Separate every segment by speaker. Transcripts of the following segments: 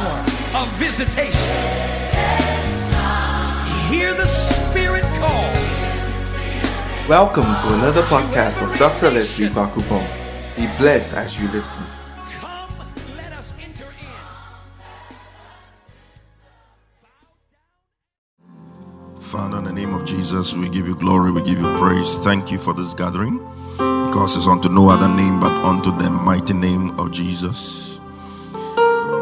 Speaker 1: power of visitation. Hear the Spirit call.
Speaker 2: Welcome to another podcast of Dr. Leslie Bakupon. Be blessed as you listen.
Speaker 1: Come, let us enter in.
Speaker 3: Father, in the name of Jesus, we give you glory, we give you praise. Thank you for this gathering because it's unto no other name but unto the mighty name of Jesus.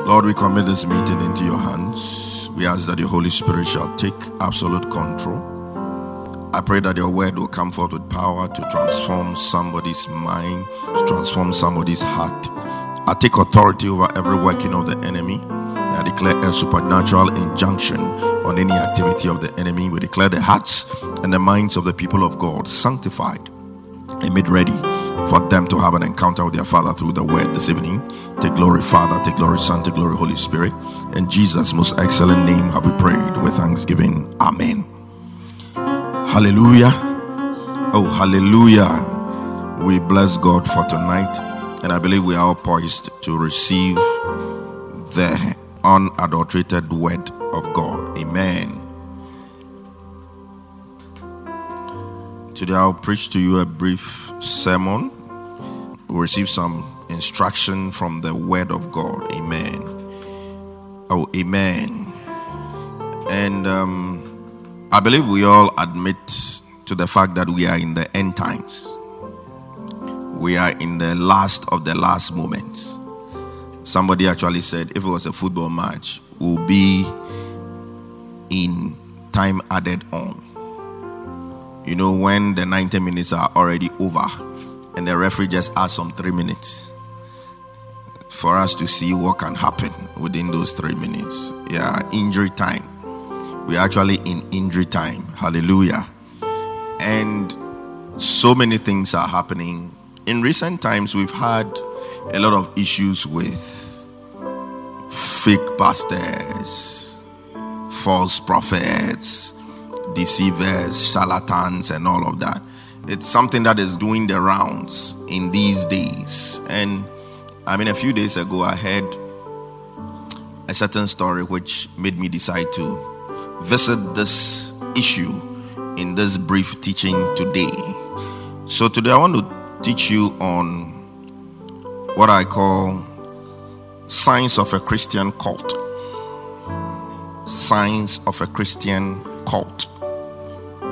Speaker 3: Lord, we commit this meeting into your hands. We ask that your Holy Spirit shall take absolute control. I pray that your word will come forth with power to transform somebody's mind, to transform somebody's heart. I take authority over every working of the enemy. I declare a supernatural injunction on any activity of the enemy. We declare the hearts and the minds of the people of God sanctified and made ready for them to have an encounter with their Father through the Word this evening. Take glory, Father, take glory, Son, take glory, Holy Spirit. In Jesus' most excellent name have we prayed with thanksgiving. Amen. Hallelujah. Oh, hallelujah. We bless God for tonight, and I believe we are all poised to receive the unadulterated Word of God. Amen. Today I'll preach to you a brief sermon. We'll receive some instruction from the Word of God. Amen. Oh, amen. And um, I believe we all admit to the fact that we are in the end times. We are in the last of the last moments. Somebody actually said if it was a football match, we'll be in time added on. You know, when the 90 minutes are already over and the referee just adds some three minutes for us to see what can happen within those three minutes. Yeah, injury time. We're actually in injury time. Hallelujah. And so many things are happening. In recent times, we've had a lot of issues with fake pastors, false prophets, deceivers, charlatans, and all of that. It's something that is doing the rounds in these days. And I mean, a few days ago, I heard a certain story which made me decide to visit this issue in this brief teaching today. So, today I want to teach you on what I call signs of a Christian cult. Signs of a Christian cult.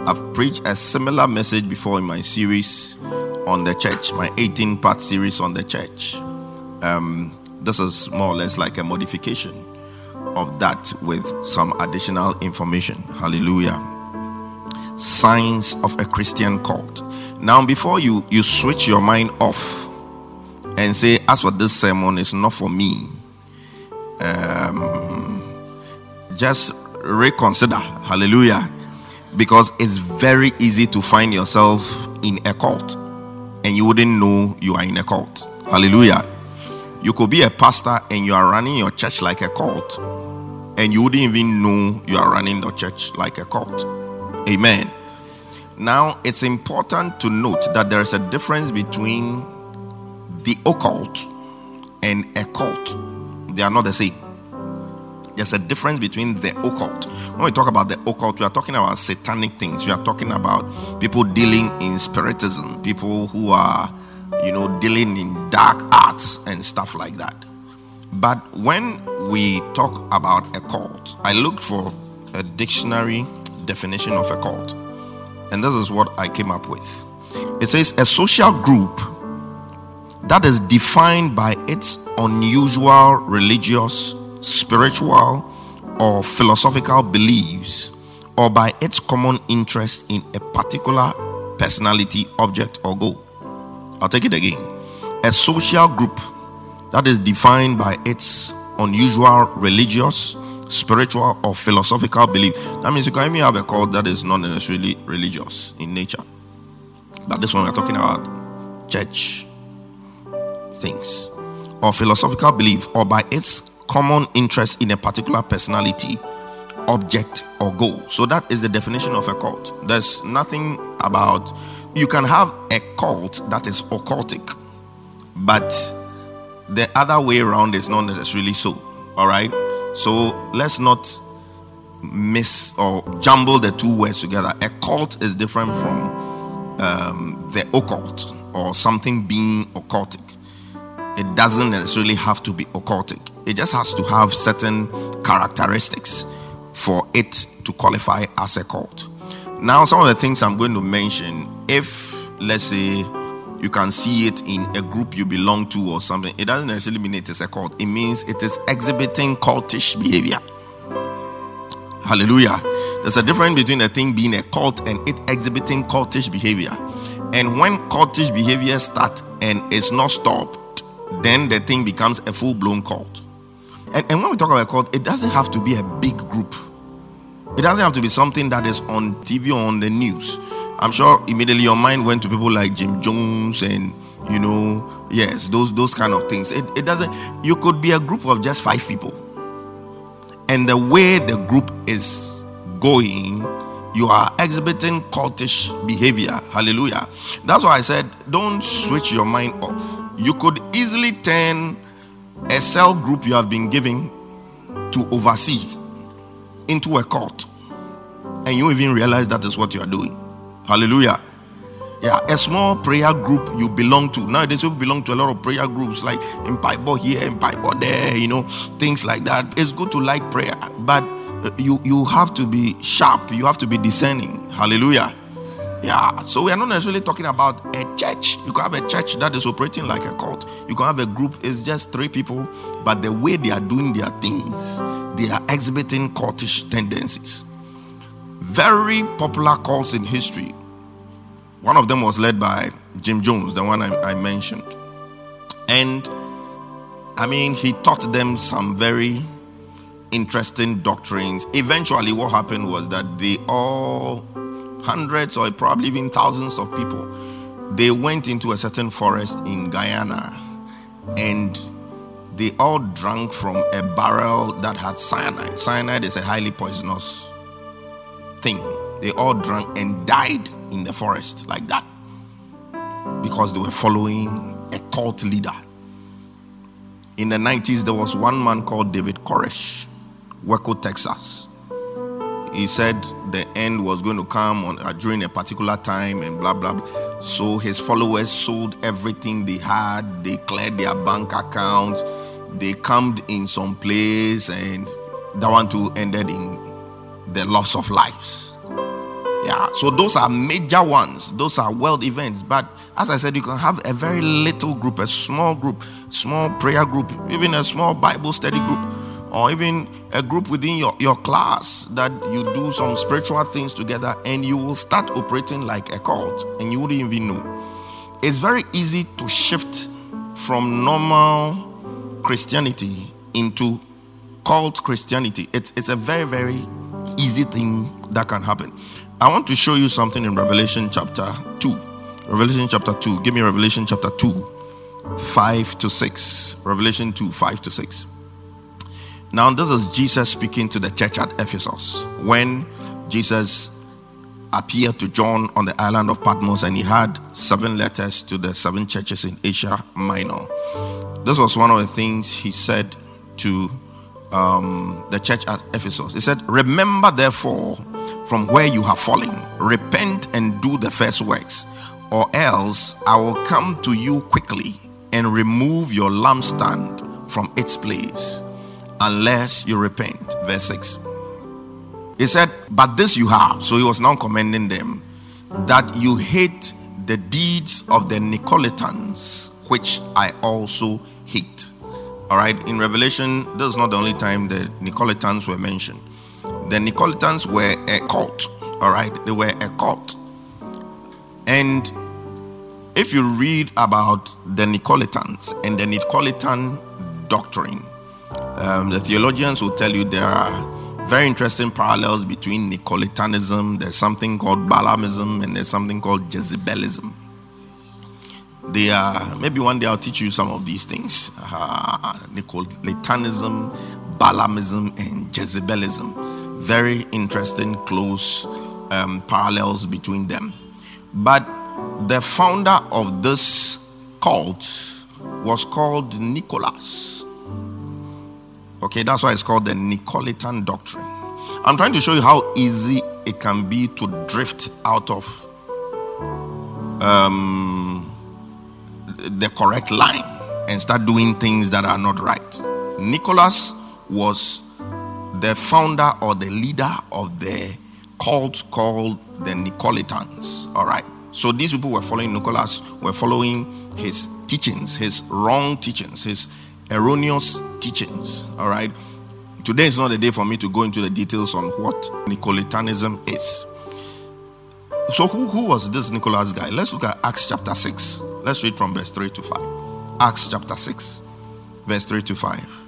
Speaker 3: I've preached a similar message before in my series on the church, my 18 part series on the church. Um, this is more or less like a modification of that with some additional information. Hallelujah. Signs of a Christian cult. Now, before you you switch your mind off and say, as for this sermon, it's not for me. Um, just reconsider. Hallelujah because it's very easy to find yourself in a cult and you wouldn't know you are in a cult. Hallelujah. You could be a pastor and you are running your church like a cult and you wouldn't even know you are running the church like a cult. Amen. Now, it's important to note that there is a difference between the occult and a cult, they are not the same there's a difference between the occult. When we talk about the occult, we are talking about satanic things. We are talking about people dealing in spiritism, people who are, you know, dealing in dark arts and stuff like that. But when we talk about a cult, I looked for a dictionary definition of a cult. And this is what I came up with. It says a social group that is defined by its unusual religious spiritual or philosophical beliefs or by its common interest in a particular personality, object, or goal. I'll take it again. A social group that is defined by its unusual religious, spiritual, or philosophical belief. That means you can even have a cult that is not necessarily religious in nature. But this one we're talking about church things or philosophical belief or by its common interest in a particular personality, object, or goal. So that is the definition of a cult. There's nothing about you can have a cult that is occultic, but the other way around is not necessarily so. All right. So let's not miss or jumble the two words together. A cult is different from um, the occult or something being occultic. It doesn't necessarily have to be occultic, it just has to have certain characteristics for it to qualify as a cult. Now, some of the things I'm going to mention, if let's say you can see it in a group you belong to or something, it doesn't necessarily mean it is a cult. It means it is exhibiting cultish behavior. Hallelujah. There's a difference between a thing being a cult and it exhibiting cultish behavior. And when cultish behavior starts and is not stopped, then the thing becomes a full blown cult. And, and when we talk about cult, it doesn't have to be a big group. It doesn't have to be something that is on TV or on the news. I'm sure immediately your mind went to people like Jim Jones and you know, yes, those those kind of things. It, it doesn't. You could be a group of just five people, and the way the group is going, you are exhibiting cultish behavior. Hallelujah. That's why I said, don't switch your mind off. You could easily turn a cell group you have been given to oversee into a cult, and you even realize that is what you are doing. Hallelujah. Yeah, a small prayer group you belong to. Nowadays, we belong to a lot of prayer groups like in Bible here, in Bible there, you know, things like that. It's good to like prayer, but uh, you you have to be sharp. You have to be discerning. Hallelujah. Yeah, so we are not necessarily talking about a church. You can have a church that is operating like a cult. You can have a group, it's just three people, but the way they are doing their things, they are exhibiting cultish tendencies. Very popular cults in history. One of them was led by Jim Jones, the one I, I mentioned. And I mean, he taught them some very interesting doctrines. Eventually, what happened was that they all, hundreds or probably even thousands of people, they went into a certain forest in Guyana and they all drank from a barrel that had cyanide. Cyanide is a highly poisonous thing. They all drank and died in the forest like that because they were following a cult leader. In the 90s, there was one man called David Koresh, Waco, Texas. He said the end was going to come on uh, during a particular time and blah, blah blah. So his followers sold everything they had. They cleared their bank accounts. They camped in some place, and that one too ended in the loss of lives. Yeah, so those are major ones, those are world events. But as I said, you can have a very little group, a small group, small prayer group, even a small Bible study group, or even a group within your, your class that you do some spiritual things together, and you will start operating like a cult, and you wouldn't even know. It's very easy to shift from normal Christianity into cult Christianity. It's, it's a very, very easy thing that can happen. I want to show you something in Revelation chapter 2. Revelation chapter 2. Give me Revelation chapter 2, 5 to 6. Revelation 2, 5 to 6. Now, this is Jesus speaking to the church at Ephesus when Jesus appeared to John on the island of Patmos and he had seven letters to the seven churches in Asia Minor. This was one of the things he said to um, the church at Ephesus. He said, Remember therefore from where you have fallen, repent and do the first works, or else I will come to you quickly and remove your lampstand from its place, unless you repent. Verse 6. He said, But this you have. So he was now commending them that you hate the deeds of the Nicolaitans, which I also hate. All right, in Revelation, this is not the only time the Nicolaitans were mentioned. The Nicolaitans were a cult, all right, they were a cult. And if you read about the Nicolaitans and the Nicolaitan doctrine, um, the theologians will tell you there are very interesting parallels between Nicolaitanism, there's something called Balaamism, and there's something called Jezebelism. They are maybe one day I'll teach you some of these things uh, Nicolaitanism, Balaamism, and Jezebelism. Very interesting, close um, parallels between them. But the founder of this cult was called Nicholas. Okay, that's why it's called the Nicolaitan doctrine. I'm trying to show you how easy it can be to drift out of um, the correct line and start doing things that are not right. Nicholas was the founder or the leader of the cult called the Nicolaitans. All right. So these people were following Nicholas, were following his teachings, his wrong teachings, his erroneous teachings. All right. Today is not the day for me to go into the details on what Nicolaitanism is. So, who, who was this Nicholas guy? Let's look at Acts chapter 6. Let's read from verse 3 to 5. Acts chapter 6, verse 3 to 5.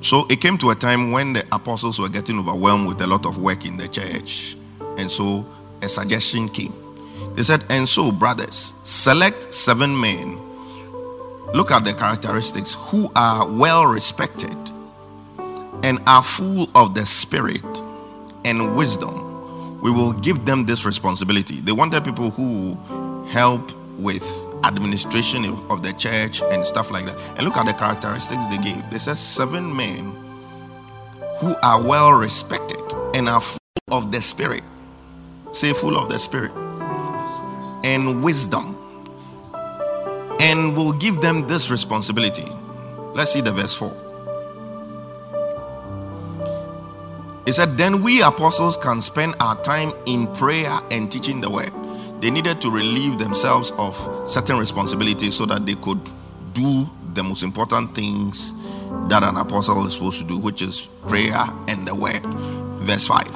Speaker 3: So, it came to a time when the apostles were getting overwhelmed with a lot of work in the church. And so, a suggestion came. They said, And so, brothers, select seven men. Look at the characteristics who are well respected and are full of the Spirit and wisdom we will give them this responsibility. They wanted people who help with administration of the church and stuff like that. And look at the characteristics they gave. They said seven men who are well respected and are full of the spirit. Say full of the spirit and wisdom. And will give them this responsibility. Let's see the verse 4. He said, Then we apostles can spend our time in prayer and teaching the word. They needed to relieve themselves of certain responsibilities so that they could do the most important things that an apostle is supposed to do, which is prayer and the word. Verse 5,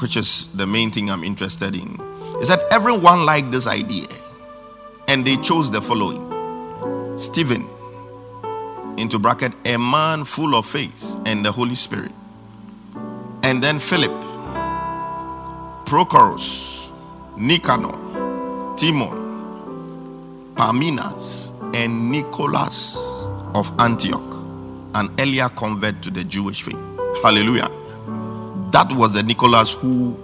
Speaker 3: which is the main thing I'm interested in. Is that everyone liked this idea and they chose the following Stephen, into bracket, a man full of faith and the Holy Spirit and then Philip, Prochorus, Nicanor, Timon, Parmenas, and Nicholas of Antioch, an earlier convert to the Jewish faith. Hallelujah. That was the Nicholas who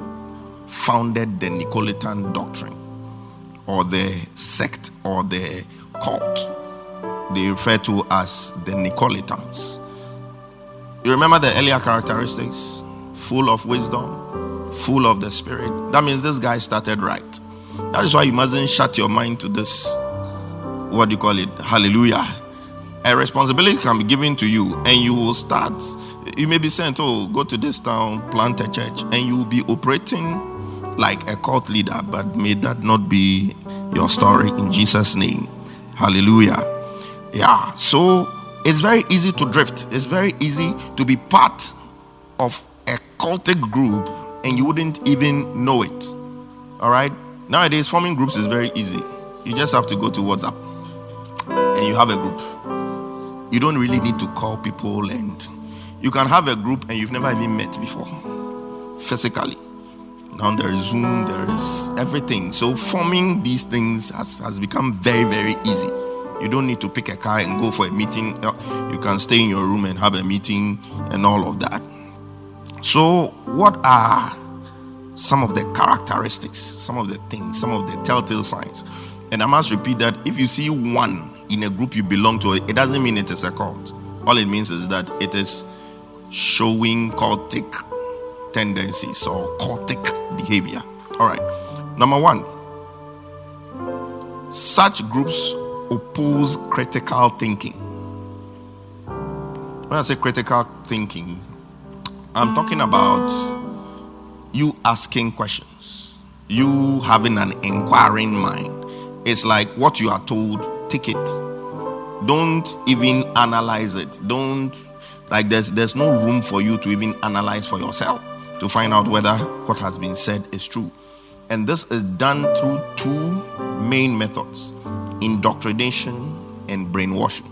Speaker 3: founded the Nicolaitan doctrine or the sect or the cult they refer to as the Nicolaitans. You remember the earlier characteristics? full of wisdom, full of the Spirit. That means this guy started right. That is why you mustn't shut your mind to this. What do you call it? Hallelujah. A responsibility can be given to you, and you will start. You may be sent, oh, go to this town, plant a church, and you will be operating like a cult leader, but may that not be your story in Jesus' name. Hallelujah. Yeah, so it's very easy to drift, it's very easy to be part of a cultic group and you wouldn't even know it. All right. Nowadays, forming groups is very easy. You just have to go to WhatsApp and you have a group. You don't really need to call people, and you can have a group and you've never even met before physically. Now there is Zoom, there is everything. So forming these things has, has become very, very easy. You don't need to pick a car and go for a meeting. Uh, you can stay in your room and have a meeting and all of that. So, what are some of the characteristics, some of the things, some of the telltale signs? And I must repeat that if you see one in a group you belong to, it doesn't mean it is a cult. All it means is that it is showing cultic tendencies or cultic behavior. All right. Number one, such groups oppose critical thinking. When I say critical thinking, I'm talking about you asking questions, you having an inquiring mind. It's like what you are told, take it. Don't even analyze it. Don't like there's there's no room for you to even analyze for yourself to find out whether what has been said is true. And this is done through two main methods indoctrination and brainwashing.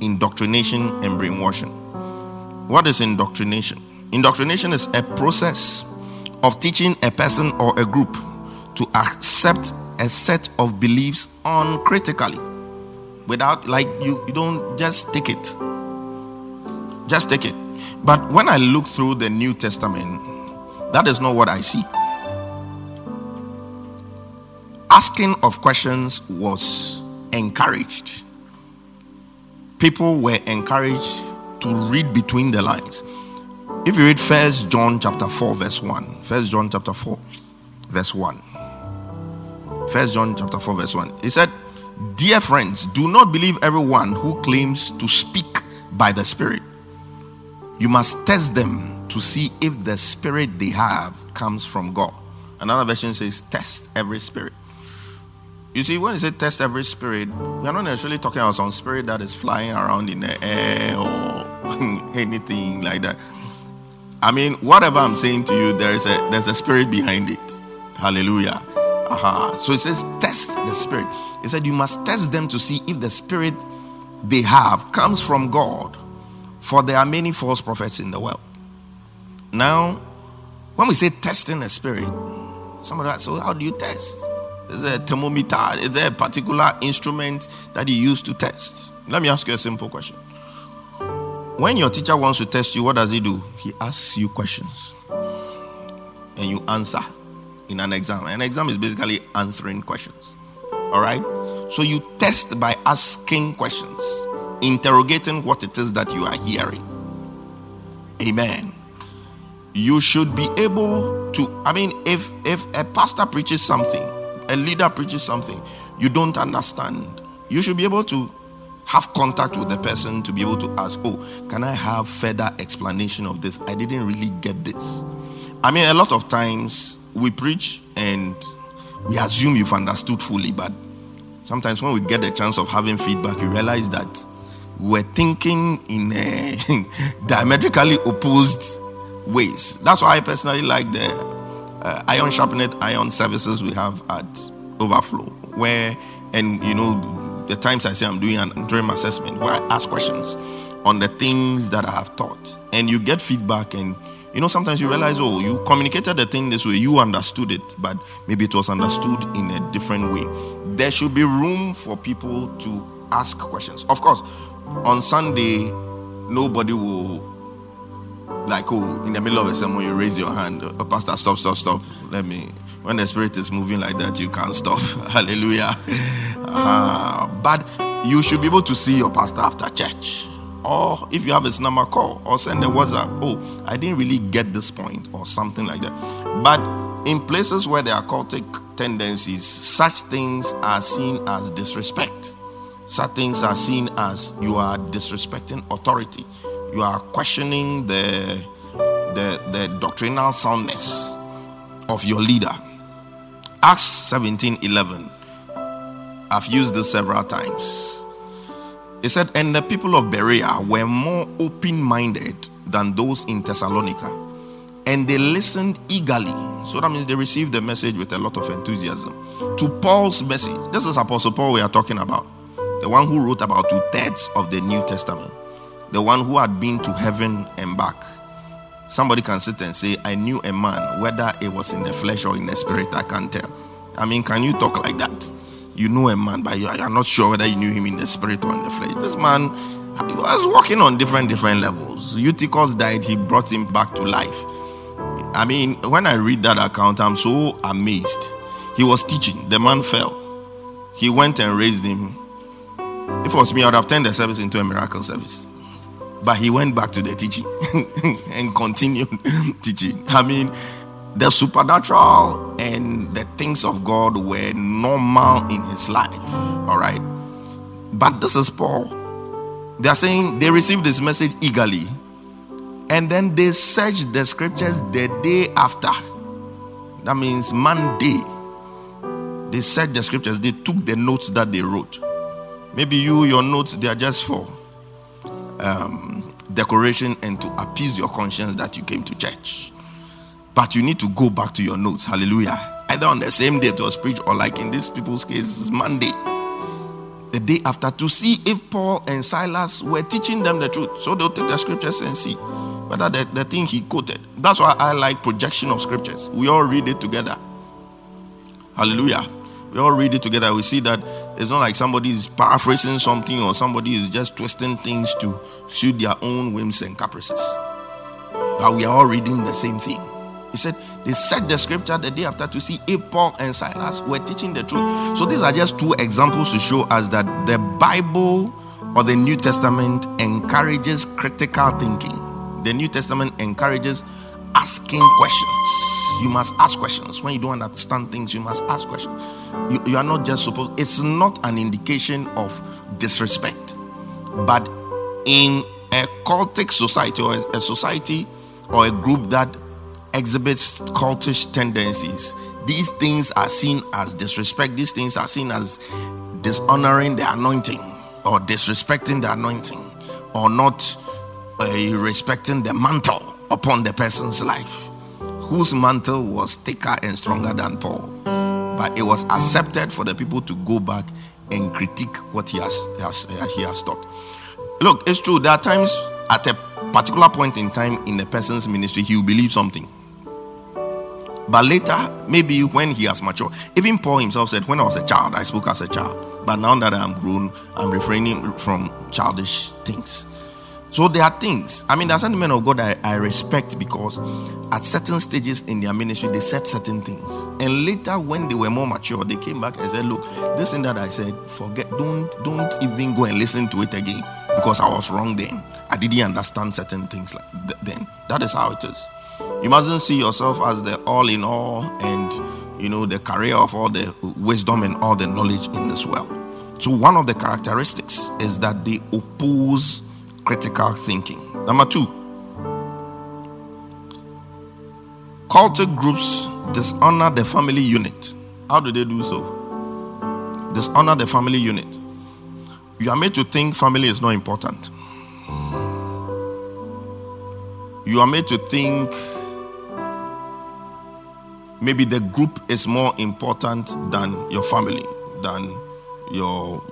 Speaker 3: Indoctrination and brainwashing. What is indoctrination? Indoctrination is a process of teaching a person or a group to accept a set of beliefs uncritically without like you, you don't just take it just take it but when i look through the new testament that is not what i see asking of questions was encouraged people were encouraged to read between the lines. If you read First John chapter 4, verse 1, First John chapter 4, verse 1. First John chapter 4, verse 1. He said, Dear friends, do not believe everyone who claims to speak by the Spirit. You must test them to see if the spirit they have comes from God. Another version says, Test every spirit. You see, when you say test every spirit, we are not necessarily talking about some spirit that is flying around in the air or anything like that. I mean, whatever I'm saying to you, there is a there's a spirit behind it. Hallelujah. Uh-huh. So it says test the spirit. He said you must test them to see if the spirit they have comes from God. For there are many false prophets in the world. Now, when we say testing the spirit, somebody asks, so how do you test? Is there a thermometer? Is there a particular instrument that you use to test? Let me ask you a simple question. When your teacher wants to test you, what does he do? He asks you questions and you answer in an exam. An exam is basically answering questions. All right? So you test by asking questions, interrogating what it is that you are hearing. Amen. You should be able to I mean if if a pastor preaches something, a leader preaches something you don't understand, you should be able to have contact with the person to be able to ask, "Oh, can I have further explanation of this? I didn't really get this." I mean, a lot of times we preach and we assume you've understood fully, but sometimes when we get the chance of having feedback, you realize that we're thinking in diametrically opposed ways. That's why I personally like the uh, iron sharpened iron services we have at Overflow, where and you know the times I say I'm doing an interim assessment where I ask questions on the things that I have taught, and you get feedback and you know sometimes you realize oh you communicated the thing this way you understood it but maybe it was understood in a different way. There should be room for people to ask questions. Of course on sunday nobody will like oh in the middle of a sermon you raise your hand oh, pastor stop stop stop. Let me when the spirit is moving like that you can't stop. Hallelujah. Uh, but you should be able to see your pastor after church. Or if you have his number call or send a whatsapp. Oh i didn't really get this point or something like that. But in places where there are cultic tendencies such things are seen as disrespect such things are seen as you are disrespecting authority you are questioning the the, the doctrinal soundness of your leader acts 17 11 i've used this several times he said, And the people of Berea were more open minded than those in Thessalonica. And they listened eagerly. So that means they received the message with a lot of enthusiasm. To Paul's message. This is Apostle Paul we are talking about. The one who wrote about two thirds of the New Testament. The one who had been to heaven and back. Somebody can sit and say, I knew a man, whether it was in the flesh or in the spirit, I can't tell. I mean, can you talk like that? you know a man, but you are, not sure whether you knew him in the spirit or in the flesh. This man he was walking on different different levels. Eutychus died, he brought him back to life. I mean, when I read that account, I'm so amazed. He was teaching, the man fell. He went and raised him. If it was me, I would have turned the service into a miracle service. But he went back to the teaching and continued teaching. I mean, the supernatural and the things of God were normal in his life. All right. But this is Paul. They are saying they received this message eagerly. And then they searched the scriptures the day after. That means Monday. They searched the scriptures. They took the notes that they wrote. Maybe you, your notes, they are just for um, decoration and to appease your conscience that you came to church. But you need to go back to your notes. Hallelujah. Either on the same day it was preached, or like in this people's case, Monday. The day after to see if Paul and Silas were teaching them the truth. So they'll take the scriptures and see whether the, the thing he quoted. That's why I like projection of scriptures. We all read it together. Hallelujah. We all read it together. We see that it's not like somebody is paraphrasing something or somebody is just twisting things to suit their own whims and caprices. But we are all reading the same thing. He said they set the scripture the day after to see if Paul and Silas were teaching the truth. So these are just two examples to show us that the Bible or the New Testament encourages critical thinking. The New Testament encourages asking questions. You must ask questions. When you don't understand things, you must ask questions. You, you are not just supposed, it's not an indication of disrespect. But in a cultic society or a society or a group that exhibits cultish tendencies, these things are seen as disrespect. These things are seen as dishonoring the anointing or disrespecting the anointing or not uh, respecting the mantle upon the person's life, whose mantle was thicker and stronger than Paul. But it was accepted for the people to go back and critique what he has, has he has taught. Look, it's true. There are times at a particular point in time in a person's ministry, he will believe something. But later, maybe when he has matured, even Paul himself said, When I was a child, I spoke as a child. But now that I'm grown, I'm refraining from childish things. So there are things. I mean, there are certain men of God I, I respect because at certain stages in their ministry, they said certain things. And later, when they were more mature, they came back and said, Look, this thing that I said, forget, don't, don't even go and listen to it again because I was wrong then. I didn't understand certain things like th- then. That is how it is. You mustn't see yourself as the all in all and you know the career of all the wisdom and all the knowledge in this world. So one of the characteristics is that they oppose critical thinking. Number two, cultic groups dishonor the family unit. How do they do so? Dishonor the family unit. You are made to think family is not important. You are made to think maybe the group is more important than your family, than your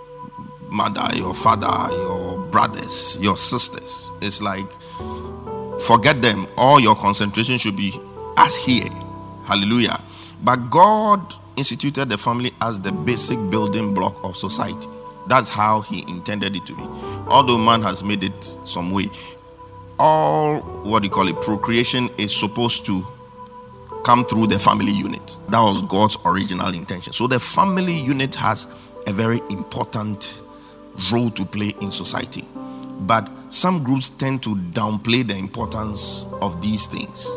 Speaker 3: mother, your father, your brothers, your sisters. It's like forget them. All your concentration should be as here. Hallelujah. But God instituted the family as the basic building block of society. That's how He intended it to be. Although man has made it some way, all what you call it, procreation is supposed to come through the family unit. That was God's original intention. So the family unit has a very important role to play in society. But some groups tend to downplay the importance of these things.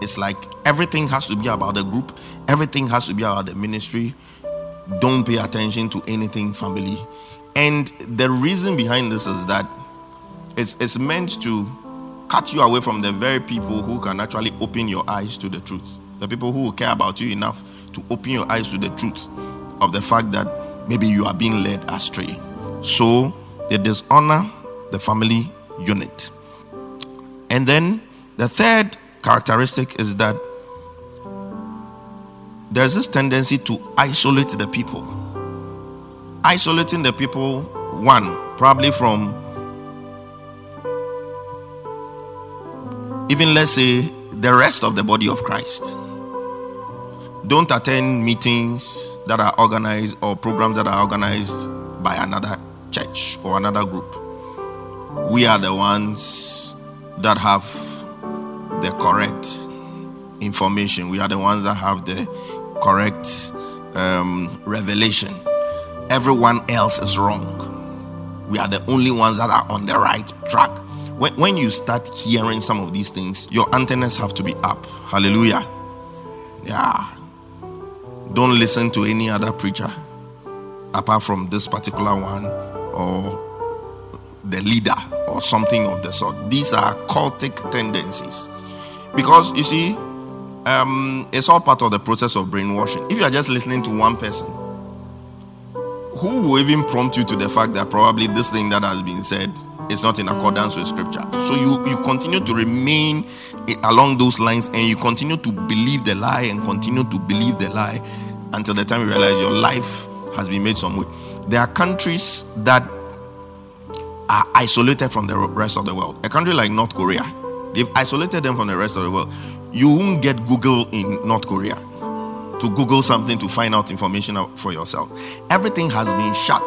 Speaker 3: It's like everything has to be about the group, everything has to be about the ministry. Don't pay attention to anything family. And the reason behind this is that it's, it's meant to cut you away from the very people who can actually open your eyes to the truth. The people who care about you enough to open your eyes to the truth of the fact that maybe you are being led astray. So they dishonor the family unit. And then the third characteristic is that there's this tendency to isolate the people. Isolating the people, one, probably from even let's say the rest of the body of Christ. Don't attend meetings that are organized or programs that are organized by another church or another group. We are the ones that have the correct information. We are the ones that have the correct um, revelation. Everyone else is wrong. We are the only ones that are on the right track. When, when you start hearing some of these things, your antennas have to be up. Hallelujah. Yeah. Don't listen to any other preacher apart from this particular one or the leader or something of the sort. These are cultic tendencies. Because you see, um, it's all part of the process of brainwashing. If you are just listening to one person, who will even prompt you to the fact that probably this thing that has been said is not in accordance with scripture? So you, you continue to remain along those lines and you continue to believe the lie and continue to believe the lie until the time you realize your life has been made some way. There are countries that are isolated from the rest of the world. A country like North Korea, they've isolated them from the rest of the world. You won't get Google in North Korea to Google something to find out information for yourself. Everything has been shut.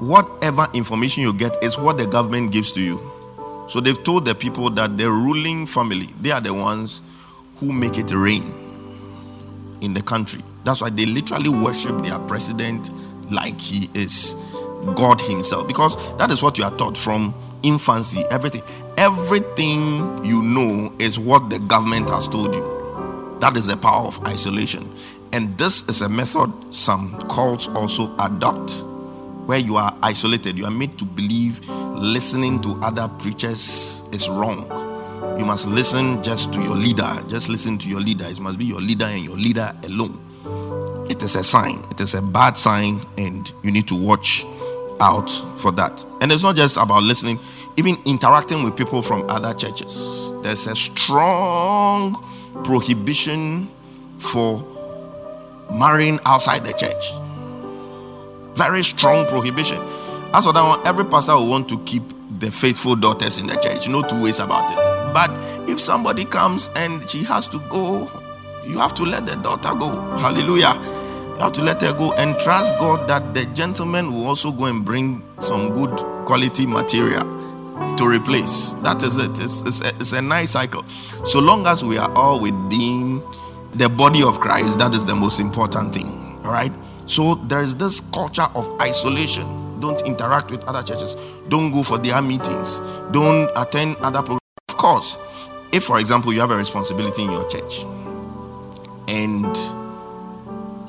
Speaker 3: Whatever information you get is what the government gives to you. So they've told the people that the ruling family, they are the ones who make it rain in the country. That's why they literally worship their president like he is God Himself. Because that is what you are taught from infancy. Everything, everything you know is what the government has told you. That is the power of isolation. And this is a method some cults also adopt, where you are isolated. You are made to believe listening to other preachers is wrong. You must listen just to your leader. Just listen to your leader. It must be your leader and your leader alone. It is a sign. It is a bad sign, and you need to watch out for that. And it's not just about listening, even interacting with people from other churches. There's a strong prohibition for marrying outside the church. Very strong prohibition. As for that one, every pastor will want to keep the faithful daughters in the church. No two ways about it. But if somebody comes and she has to go, you have to let the daughter go. Hallelujah. Have to let her go and trust God that the gentleman will also go and bring some good quality material to replace. That is it. It's, it's, a, it's a nice cycle. So long as we are all within the body of Christ, that is the most important thing. All right. So there is this culture of isolation. Don't interact with other churches. Don't go for their meetings. Don't attend other programs. Of course, if for example you have a responsibility in your church and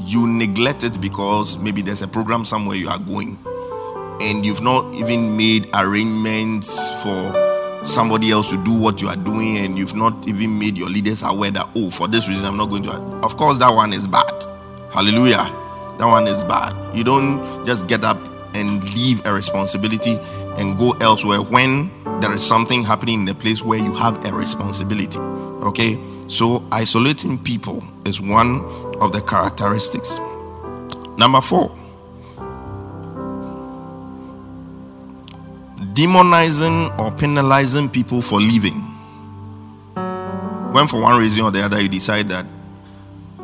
Speaker 3: you neglect it because maybe there's a program somewhere you are going and you've not even made arrangements for somebody else to do what you are doing and you've not even made your leaders aware that oh for this reason i'm not going to of course that one is bad. Hallelujah. That one is bad. You don't just get up and leave a responsibility and go elsewhere when there is something happening in the place where you have a responsibility. Okay? So isolating people is one of the characteristics number four demonizing or penalizing people for leaving. When, for one reason or the other, you decide that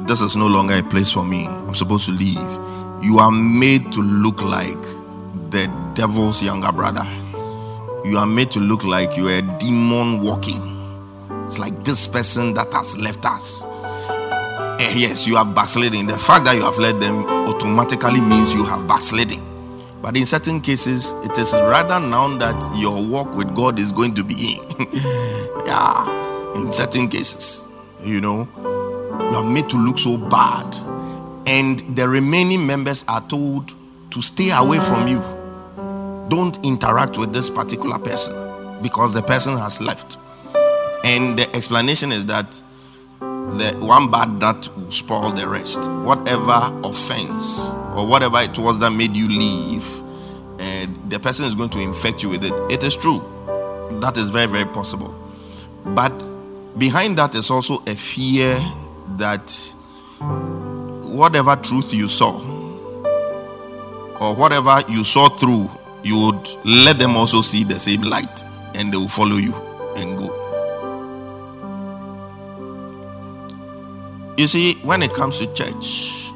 Speaker 3: this is no longer a place for me, I'm supposed to leave, you are made to look like the devil's younger brother. You are made to look like you are a demon walking. It's like this person that has left us. And yes, you have backsliding. The fact that you have led them automatically means you have backsliding. But in certain cases, it is rather now that your walk with God is going to begin. yeah, in certain cases, you know, you are made to look so bad, and the remaining members are told to stay away from you. Don't interact with this particular person because the person has left. And the explanation is that the one bad that will spoil the rest. Whatever offense or whatever it was that made you leave, and the person is going to infect you with it. It is true. That is very, very possible. But behind that is also a fear that whatever truth you saw or whatever you saw through, you would let them also see the same light and they will follow you and go. You see, when it comes to church,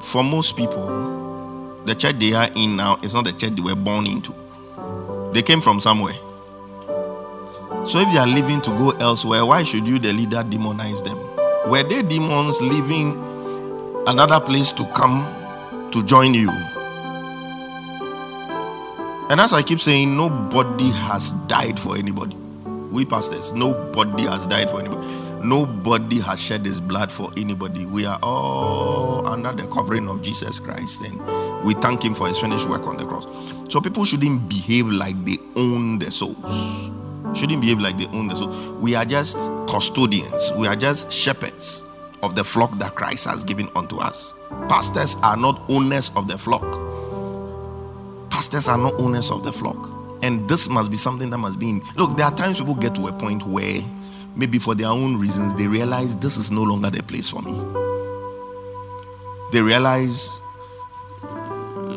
Speaker 3: for most people, the church they are in now is not the church they were born into. They came from somewhere. So if they are leaving to go elsewhere, why should you, the leader, demonize them? Were they demons leaving another place to come to join you? And as I keep saying, nobody has died for anybody. We pastors, nobody has died for anybody. Nobody has shed his blood for anybody. We are all under the covering of Jesus Christ, and we thank him for his finished work on the cross. So people shouldn't behave like they own their souls. Shouldn't behave like they own the souls. We are just custodians. We are just shepherds of the flock that Christ has given unto us. Pastors are not owners of the flock. Pastors are not owners of the flock. And this must be something that must be in. Look, there are times people get to a point where maybe for their own reasons they realize this is no longer the place for me. They realize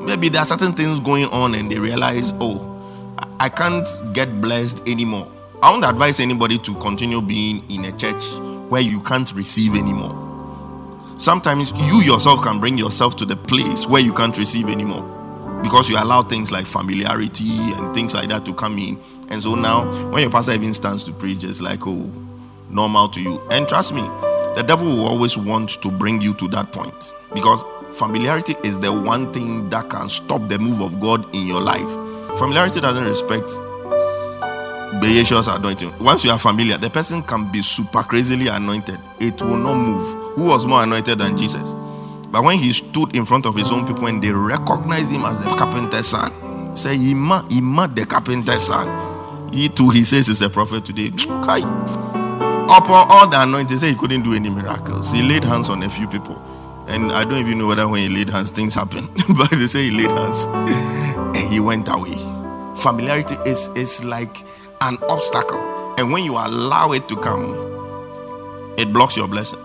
Speaker 3: maybe there are certain things going on and they realize, oh, I can't get blessed anymore. I won't advise anybody to continue being in a church where you can't receive anymore. Sometimes you yourself can bring yourself to the place where you can't receive anymore because you allow things like familiarity and things like that to come in. And so now, when your pastor even stands to preach, it's like, oh, normal to you. And trust me, the devil will always want to bring you to that point because familiarity is the one thing that can stop the move of God in your life. Familiarity doesn't respect Bayesian's anointing. Once you are familiar, the person can be super crazily anointed. It will not move. Who was more anointed than Jesus? But when he stood in front of his own people and they recognized him as the carpenter's son, say, Ima, Ima, the carpenter's son. He too, he says, is a prophet today. Kai. Upon all the anointing, say he couldn't do any miracles. He laid hands on a few people. And I don't even know whether when he laid hands, things happen. but they say he laid hands and he went away. Familiarity is, is like an obstacle. And when you allow it to come, it blocks your blessing.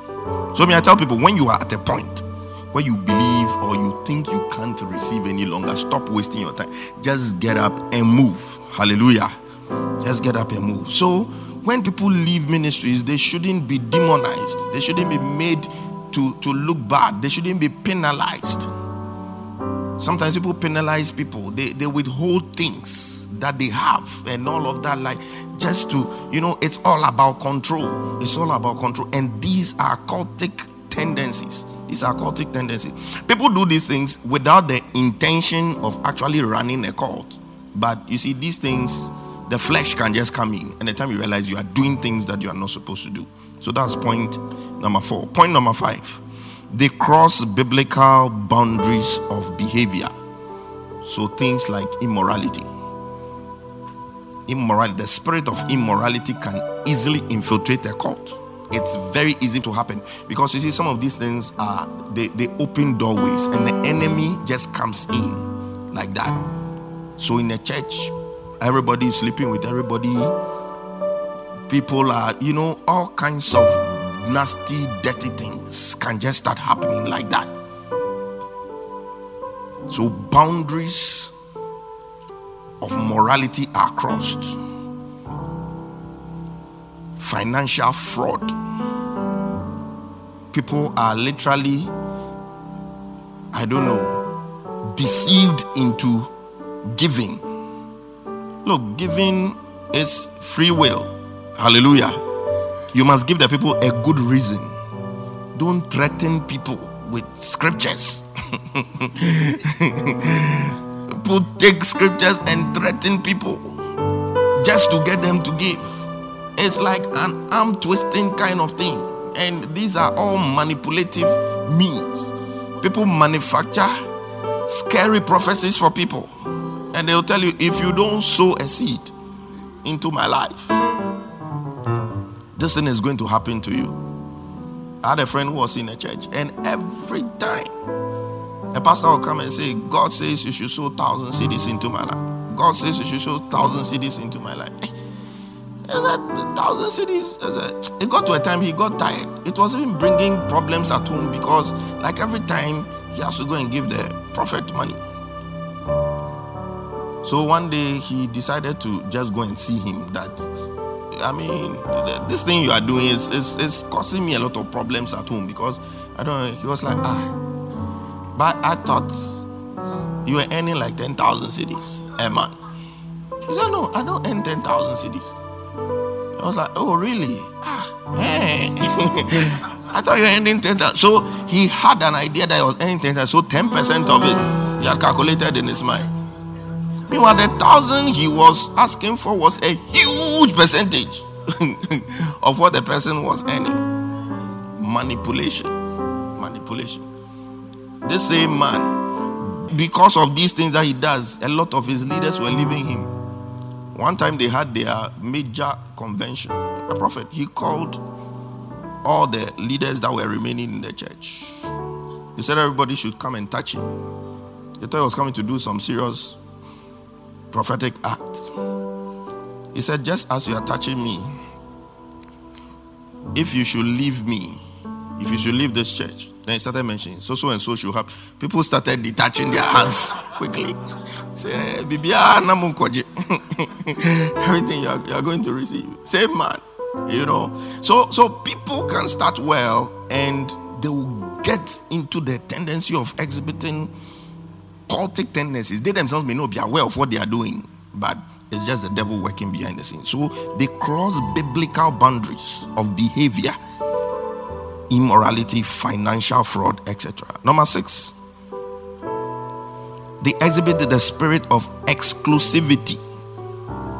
Speaker 3: So, may I tell people when you are at a point where you believe or you think you can't receive any longer, stop wasting your time. Just get up and move. Hallelujah. Just get up and move. So, when people leave ministries, they shouldn't be demonized, they shouldn't be made to, to look bad, they shouldn't be penalized. Sometimes people penalize people, they, they withhold things that they have and all of that, like just to, you know, it's all about control. It's all about control. And these are cultic tendencies. These are cultic tendencies. People do these things without the intention of actually running a cult. But you see, these things, the flesh can just come in, and the time you realize you are doing things that you are not supposed to do. So that's point number four. Point number five they cross biblical boundaries of behavior. So things like immorality. Immorality, the spirit of immorality can easily infiltrate a cult. It's very easy to happen because you see, some of these things are they, they open doorways and the enemy just comes in like that. So in a church, everybody is sleeping with everybody. People are, you know, all kinds of nasty, dirty things can just start happening like that. So, boundaries of morality are crossed. Financial fraud. People are literally, I don't know, deceived into giving. Look, giving is free will. Hallelujah. You must give the people a good reason. Don't threaten people with scriptures. people take scriptures and threaten people just to get them to give. It's like an arm twisting kind of thing. And these are all manipulative means. People manufacture scary prophecies for people. And they'll tell you if you don't sow a seed into my life, this thing is going to happen to you. I had a friend who was in a church, and every time a pastor will come and say, God says you should sow thousand cedis into my life. God says you should sow thousand cedis into my life. I said, thousand cedis. I said, it got to a time he got tired. It was even bringing problems at home because, like, every time he has to go and give the prophet money. So one day he decided to just go and see him that I mean, this thing you are doing is, is, is causing me a lot of problems at home because I don't know. He was like, ah, but I thought you were earning like 10,000 cedis a month. He said, no, I don't earn 10,000 cedis. I was like, oh, really? Ah, hey. I thought you were earning 10,000. So he had an idea that he was earning 10,000. So 10% of it he had calculated in his mind. Meanwhile, the thousand he was asking for was a huge percentage of what the person was earning. Manipulation. Manipulation. The same man, because of these things that he does, a lot of his leaders were leaving him. One time they had their major convention. A prophet, he called all the leaders that were remaining in the church. He said everybody should come and touch him. He thought he was coming to do some serious prophetic act. He said, Just as you are touching me, if you should leave me, if you should leave this church, then he started mentioning so so and so should have. People started detaching their hands quickly. Say, Bibia ah, Everything you are, you are going to receive. Same man. You know. So so people can start well and they will get into the tendency of exhibiting cultic tendencies. They themselves may not be aware of what they are doing, but it's just the devil working behind the scenes. So they cross biblical boundaries of behavior, immorality, financial fraud, etc. Number six, They exhibited the spirit of exclusivity.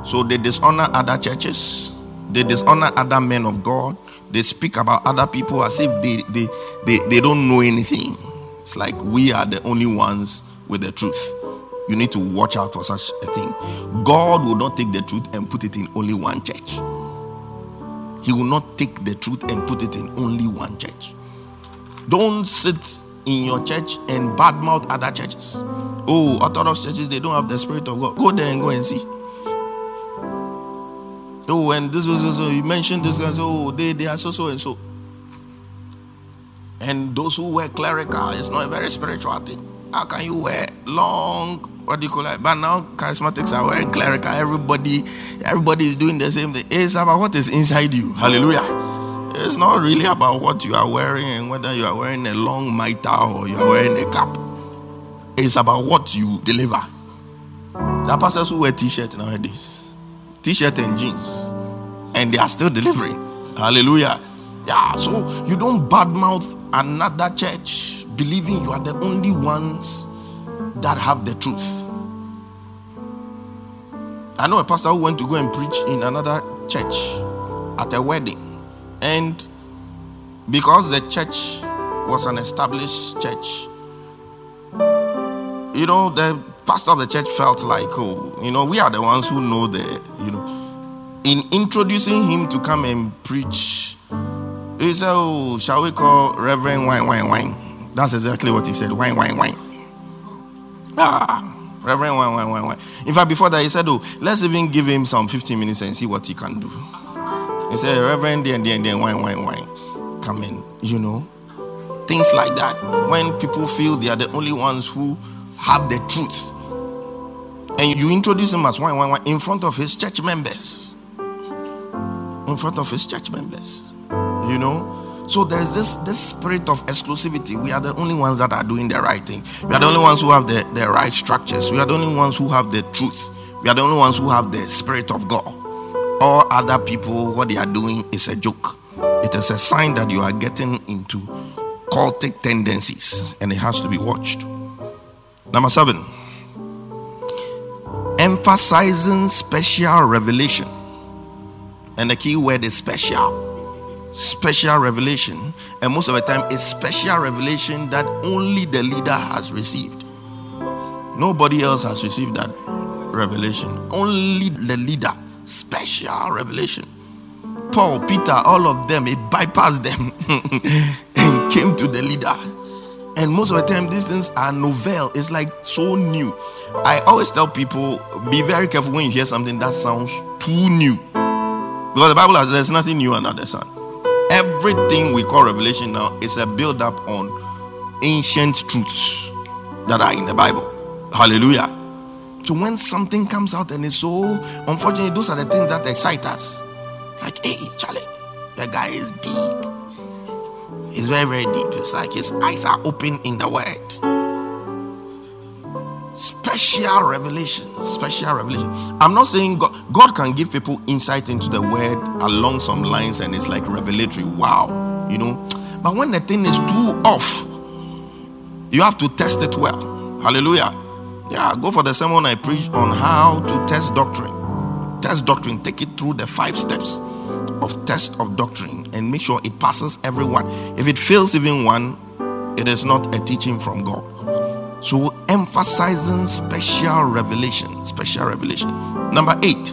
Speaker 3: So they dishonor other churches, they dishonor other men of God, they speak about other people as if they, they, they, they don't know anything. It's like we are the only ones with the truth. You need to watch out for such a thing. God will not take the truth and put it in only one church. He will not take the truth and put it in only one church. Don't sit in your church and badmouth other churches. Oh, Orthodox churches, they don't have the Spirit of God. Go there and go and see. Oh, and this was also, you mentioned this guy, so oh, they, they are so, so, and so. And those who wear clerical, it's not a very spiritual thing. How can you wear long, what do you call it? But now charismatics are wearing clerical. Everybody, everybody is doing the same thing. It's about what is inside you. Hallelujah. It's not really about what you are wearing and whether you are wearing a long mitre or you are wearing a cap. It's about what you deliver. There are pastors who wear t-shirt nowadays, t-shirt and jeans, and they are still delivering. Hallelujah. Yeah, so you don't badmouth another church believing you are the only ones that have the truth. I know a pastor who went to go and preach in another church at a wedding, and because the church was an established church, you know, the pastor of the church felt like, oh, you know, we are the ones who know the, you know, in introducing him to come and preach, he said, oh, shall we call Reverend Wine, Wine, Wine? That's exactly what he said, Wine, Wine, Wine. Ah, Reverend Wine, Wine, Wine, Wine. In fact, before that, he said, oh, let's even give him some 15 minutes and see what he can do. He said, Reverend, then, then, then, wine, wine, wine. Come in, you know. Things like that. When people feel they are the only ones who have the truth. And you introduce him as wine, wine, wine in front of his church members. In front of his church members. You know? So there's this this spirit of exclusivity. We are the only ones that are doing the right thing. We are the only ones who have the, the right structures. We are the only ones who have the truth. We are the only ones who have the spirit of God. All other people, what they are doing is a joke. It is a sign that you are getting into cultic tendencies and it has to be watched. Number seven, emphasizing special revelation. And the key word is special. Special revelation. And most of the time, it's special revelation that only the leader has received. Nobody else has received that revelation. Only the leader. Special revelation. Paul, Peter, all of them, it bypassed them and came to the leader. And most of the time, these things are novel. It's like so new. I always tell people be very careful when you hear something that sounds too new. Because the Bible says there's nothing new under the sun. Everything we call revelation now is a build up on ancient truths that are in the Bible. Hallelujah. So when something comes out and it's so unfortunately, those are the things that excite us. Like, hey, Charlie, the guy is deep. He's very, very deep. It's like his eyes are open in the word. Special revelation. Special revelation. I'm not saying God, God can give people insight into the word along some lines and it's like revelatory. Wow. You know. But when the thing is too off, you have to test it well. Hallelujah. Yeah, go for the sermon I preached on how to test doctrine. Test doctrine. Take it through the five steps of test of doctrine and make sure it passes everyone. If it fails even one, it is not a teaching from God. So emphasizing special revelation, special revelation. Number eight,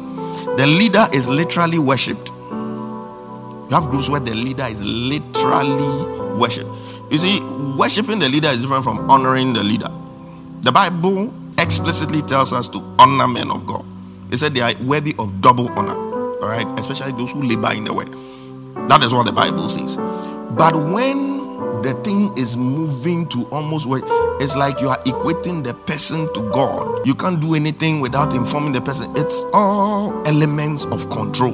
Speaker 3: the leader is literally worshipped. You have groups where the leader is literally worshipped. You see, worshiping the leader is different from honoring the leader. The Bible explicitly tells us to honor men of God. It said they are worthy of double honor. All right, especially those who labor in the word. That is what the Bible says. But when the thing is moving to almost where it's like you are equating the person to God. You can't do anything without informing the person. It's all elements of control.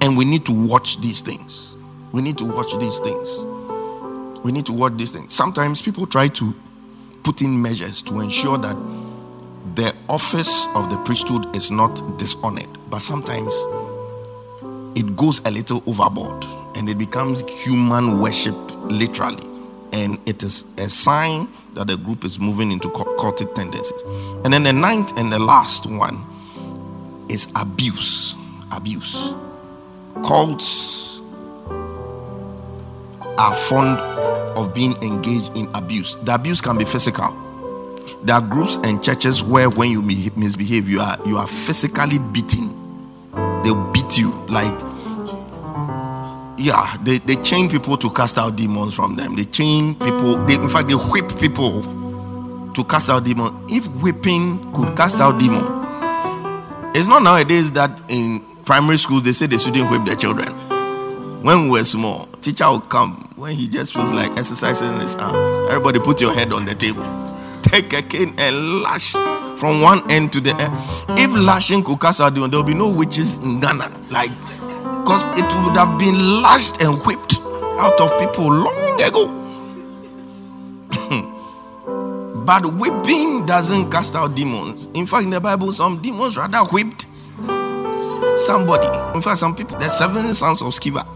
Speaker 3: And we need to watch these things. We need to watch these things. We need to watch these things. Sometimes people try to put in measures to ensure that the office of the priesthood is not dishonored. But sometimes it goes a little overboard and it becomes human worship literally. And it is a sign that the group is moving into cultic tendencies. And then the ninth and the last one is abuse. Abuse. Cults are fond of being engaged in abuse. The abuse can be physical. There are groups and churches where when you misbehave, you are you are physically beaten. They beat you like yeah, they, they chain people to cast out demons from them. They chain people, they in fact they whip people to cast out demons. If whipping could cast out demon, it's not nowadays that in primary schools they say they shouldn't whip their children. When we were small, teacher would come when he just feels like exercising his arm. Everybody put your head on the table. Take a cane and lash from one end to the end. If lashing could cast out demon, there will be no witches in Ghana. Like because it would have been lashed and whipped out of people long ago. but whipping doesn't cast out demons. In fact, in the Bible, some demons rather whipped somebody. In fact, some people, the seven sons of Sceva.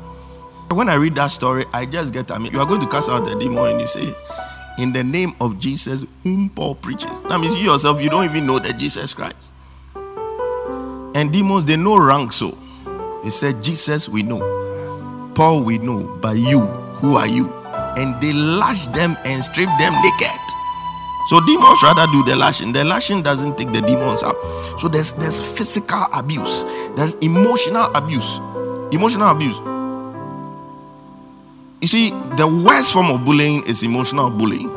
Speaker 3: When I read that story, I just get, I mean, you are going to cast out the demon and you say, in the name of Jesus, whom Paul preaches. That means you yourself, you don't even know that Jesus Christ. And demons, they know rank so. He said, Jesus, we know. Paul, we know. But you, who are you? And they lash them and strip them naked. So demons rather do the lashing. The lashing doesn't take the demons out. So there's there's physical abuse. There's emotional abuse. Emotional abuse. You see, the worst form of bullying is emotional bullying.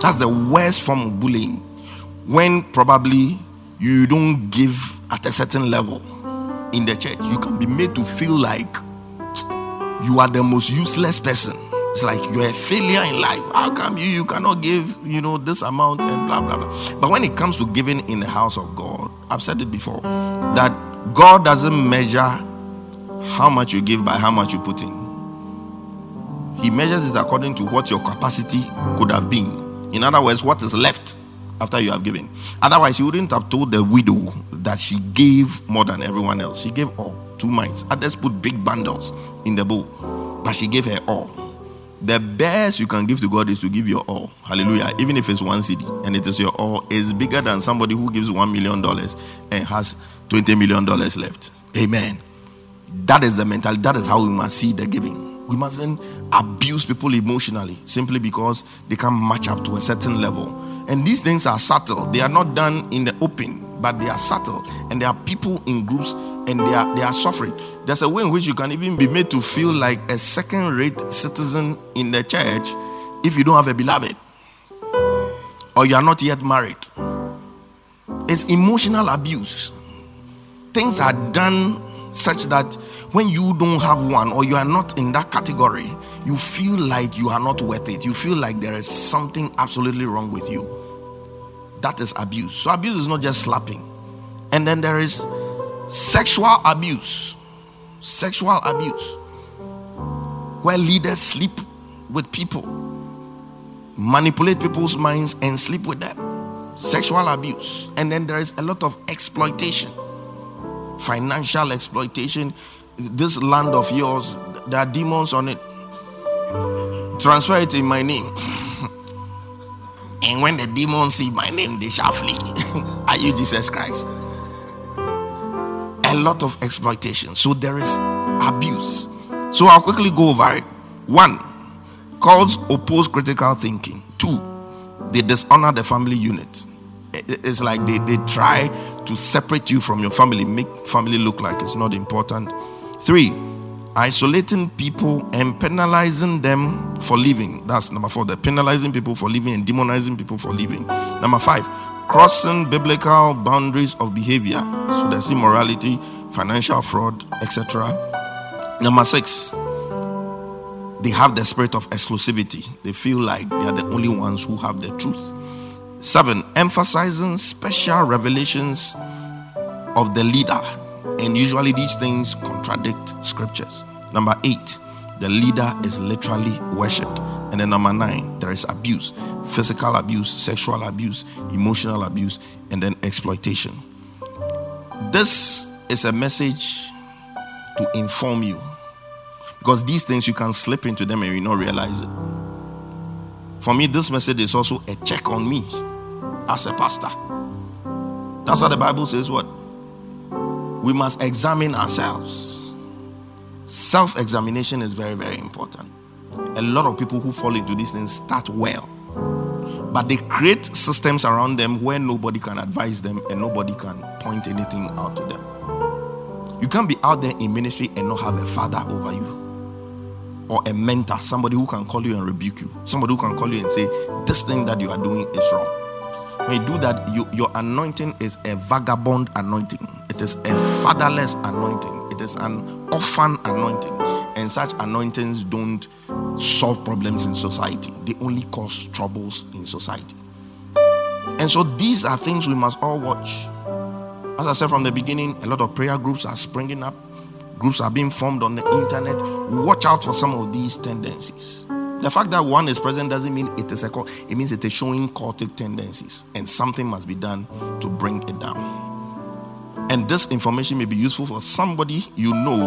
Speaker 3: That's the worst form of bullying. When probably you don't give at a certain level in the church, you can be made to feel like you are the most useless person. It's like you're a failure in life. How come you you cannot give you know this amount and blah blah blah? But when it comes to giving in the house of God, I've said it before that God doesn't measure how much you give by how much you put in. He measures it according to what your capacity could have been. In other words, what is left after you have given. Otherwise, you wouldn't have told the widow that she gave more than everyone else. She gave all two mites. Others put big bundles in the bowl, but she gave her all. The best you can give to God is to give your all. Hallelujah. Even if it's one cedi and it is your all, is bigger than somebody who gives one million dollars and has twenty million dollars left. Amen. That is the mentality. That is how we must see the giving. We mustn't abuse people emotionally simply because they can't match up to a certain level. And these things are subtle. They are not done in the open, but they are subtle. And there are people in groups and they are they are suffering. There's a way in which you can even be made to feel like a second-rate citizen in the church if you don't have a beloved or you are not yet married. It's emotional abuse. Things are done such that when you don't have one or you are not in that category, you feel like you are not worth it. You feel like there is something absolutely wrong with you. That is abuse. So, abuse is not just slapping. And then there is sexual abuse. Sexual abuse. Where leaders sleep with people, manipulate people's minds, and sleep with them. Sexual abuse. And then there is a lot of exploitation financial exploitation. This land of yours, there are demons on it. Transfer it in my name. and when the demons see my name, they shall flee. are you Jesus Christ? A lot of exploitation. So there is abuse. So I'll quickly go over it. One, cults oppose critical thinking. Two, they dishonor the family unit it's like they, they try to separate you from your family, make family look like it's not important. Three, isolating people and penalizing them for living. That's number four. They're penalizing people for living and demonizing people for living. Number five, crossing biblical boundaries of behavior. So there's immorality, financial fraud, etc. Number six, they have the spirit of exclusivity. They feel like they are the only ones who have the truth. Seven, emphasizing special revelations of the leader. And usually these things contradict scriptures. Number eight, the leader is literally worshipped. And then number nine, there is abuse physical abuse, sexual abuse, emotional abuse, and then exploitation. This is a message to inform you because these things you can slip into them and you not realize it. For me, this message is also a check on me as a pastor. That's what the Bible says. What? We must examine ourselves. Self examination is very, very important. A lot of people who fall into these things start well, but they create systems around them where nobody can advise them and nobody can point anything out to them. You can't be out there in ministry and not have a father over you or a mentor, somebody who can call you and rebuke you, somebody who can call you and say, This thing that you are doing is wrong. When you do that, you, your anointing is a vagabond anointing, it is a fatherless anointing, it is an orphan anointing. And such anointings don't solve problems in society, they only cause troubles in society. And so these are things we must all watch. As I said from the beginning, a lot of prayer groups are springing up groups are being formed on the internet. Watch out for some of these tendencies. The fact that one is present doesn't mean it is a cult. It means it is showing cultic tendencies, and something must be done to bring it down. And this information may be useful for somebody you know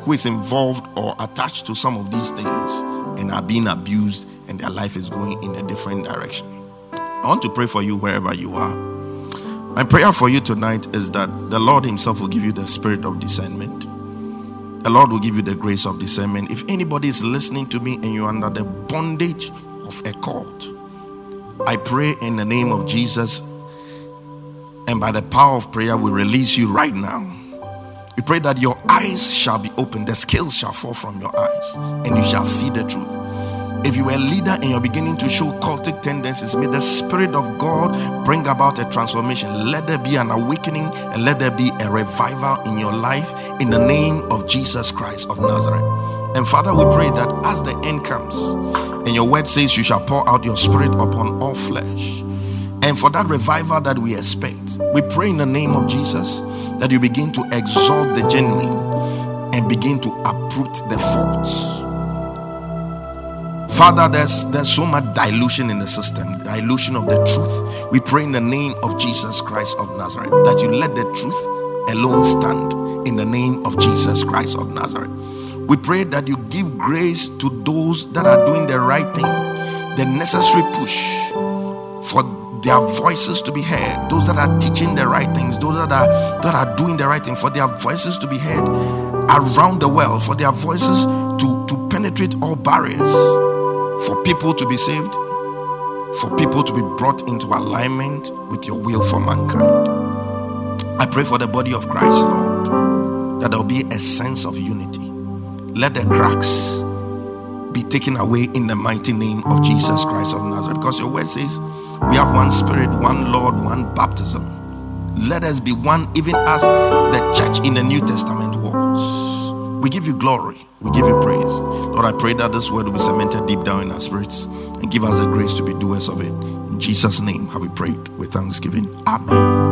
Speaker 3: who is involved or attached to some of these things and are being abused, and their life is going in a different direction. I want to pray for you wherever you are. My prayer for you tonight is that the Lord Himself will give you the spirit of discernment the Lord will give you the grace of discernment. If anybody is listening to me and you're under the bondage of a cult, I pray in the name of Jesus and by the power of prayer, we release you right now. We pray that your eyes shall be opened, the scales shall fall from your eyes, and you shall see the truth. If you are a leader and you're beginning to show cultic tendencies, may the Spirit of God bring about a transformation. Let there be an awakening and let there be a revival in your life in the name of Jesus Christ of Nazareth. And Father, we pray that as the end comes, and your word says, You shall pour out your Spirit upon all flesh. And for that revival that we expect, we pray in the name of Jesus that you begin to exalt the genuine and begin to uproot the faults Father, there's there's so much dilution in the system, dilution of the truth. We pray in the name of Jesus Christ of Nazareth that you let the truth alone stand in the name of Jesus Christ of Nazareth. We pray that you give grace to those that are doing the right thing, the necessary push for their voices to be heard, those that are teaching the right things, those that are that are doing the right thing, for their voices to be heard around the world, for their voices to, to penetrate all barriers for people to be saved, for people to be brought into alignment with your will for mankind. I pray for the body of Christ, Lord, that there will be a sense of unity. Let the cracks be taken away in the mighty name of Jesus Christ of Nazareth. Because your word says we have one spirit, one Lord, one baptism. Let us be one, even as the church in the New Testament was. We give you glory. We give you praise. Lord, I pray that this word will be cemented deep down in our spirits and give us the grace to be doers of it. In Jesus' name have we prayed with thanksgiving. Amen.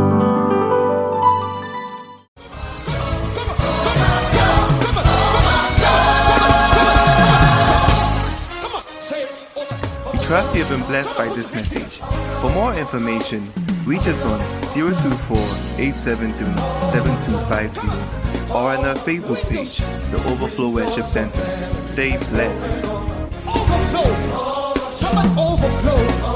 Speaker 2: We trust you have been blessed by this message. For more information, reach us on 024 873 7250 or on our Facebook page, The Overflow Worship Center. Stay blessed.
Speaker 1: Overflow. Somebody overflow.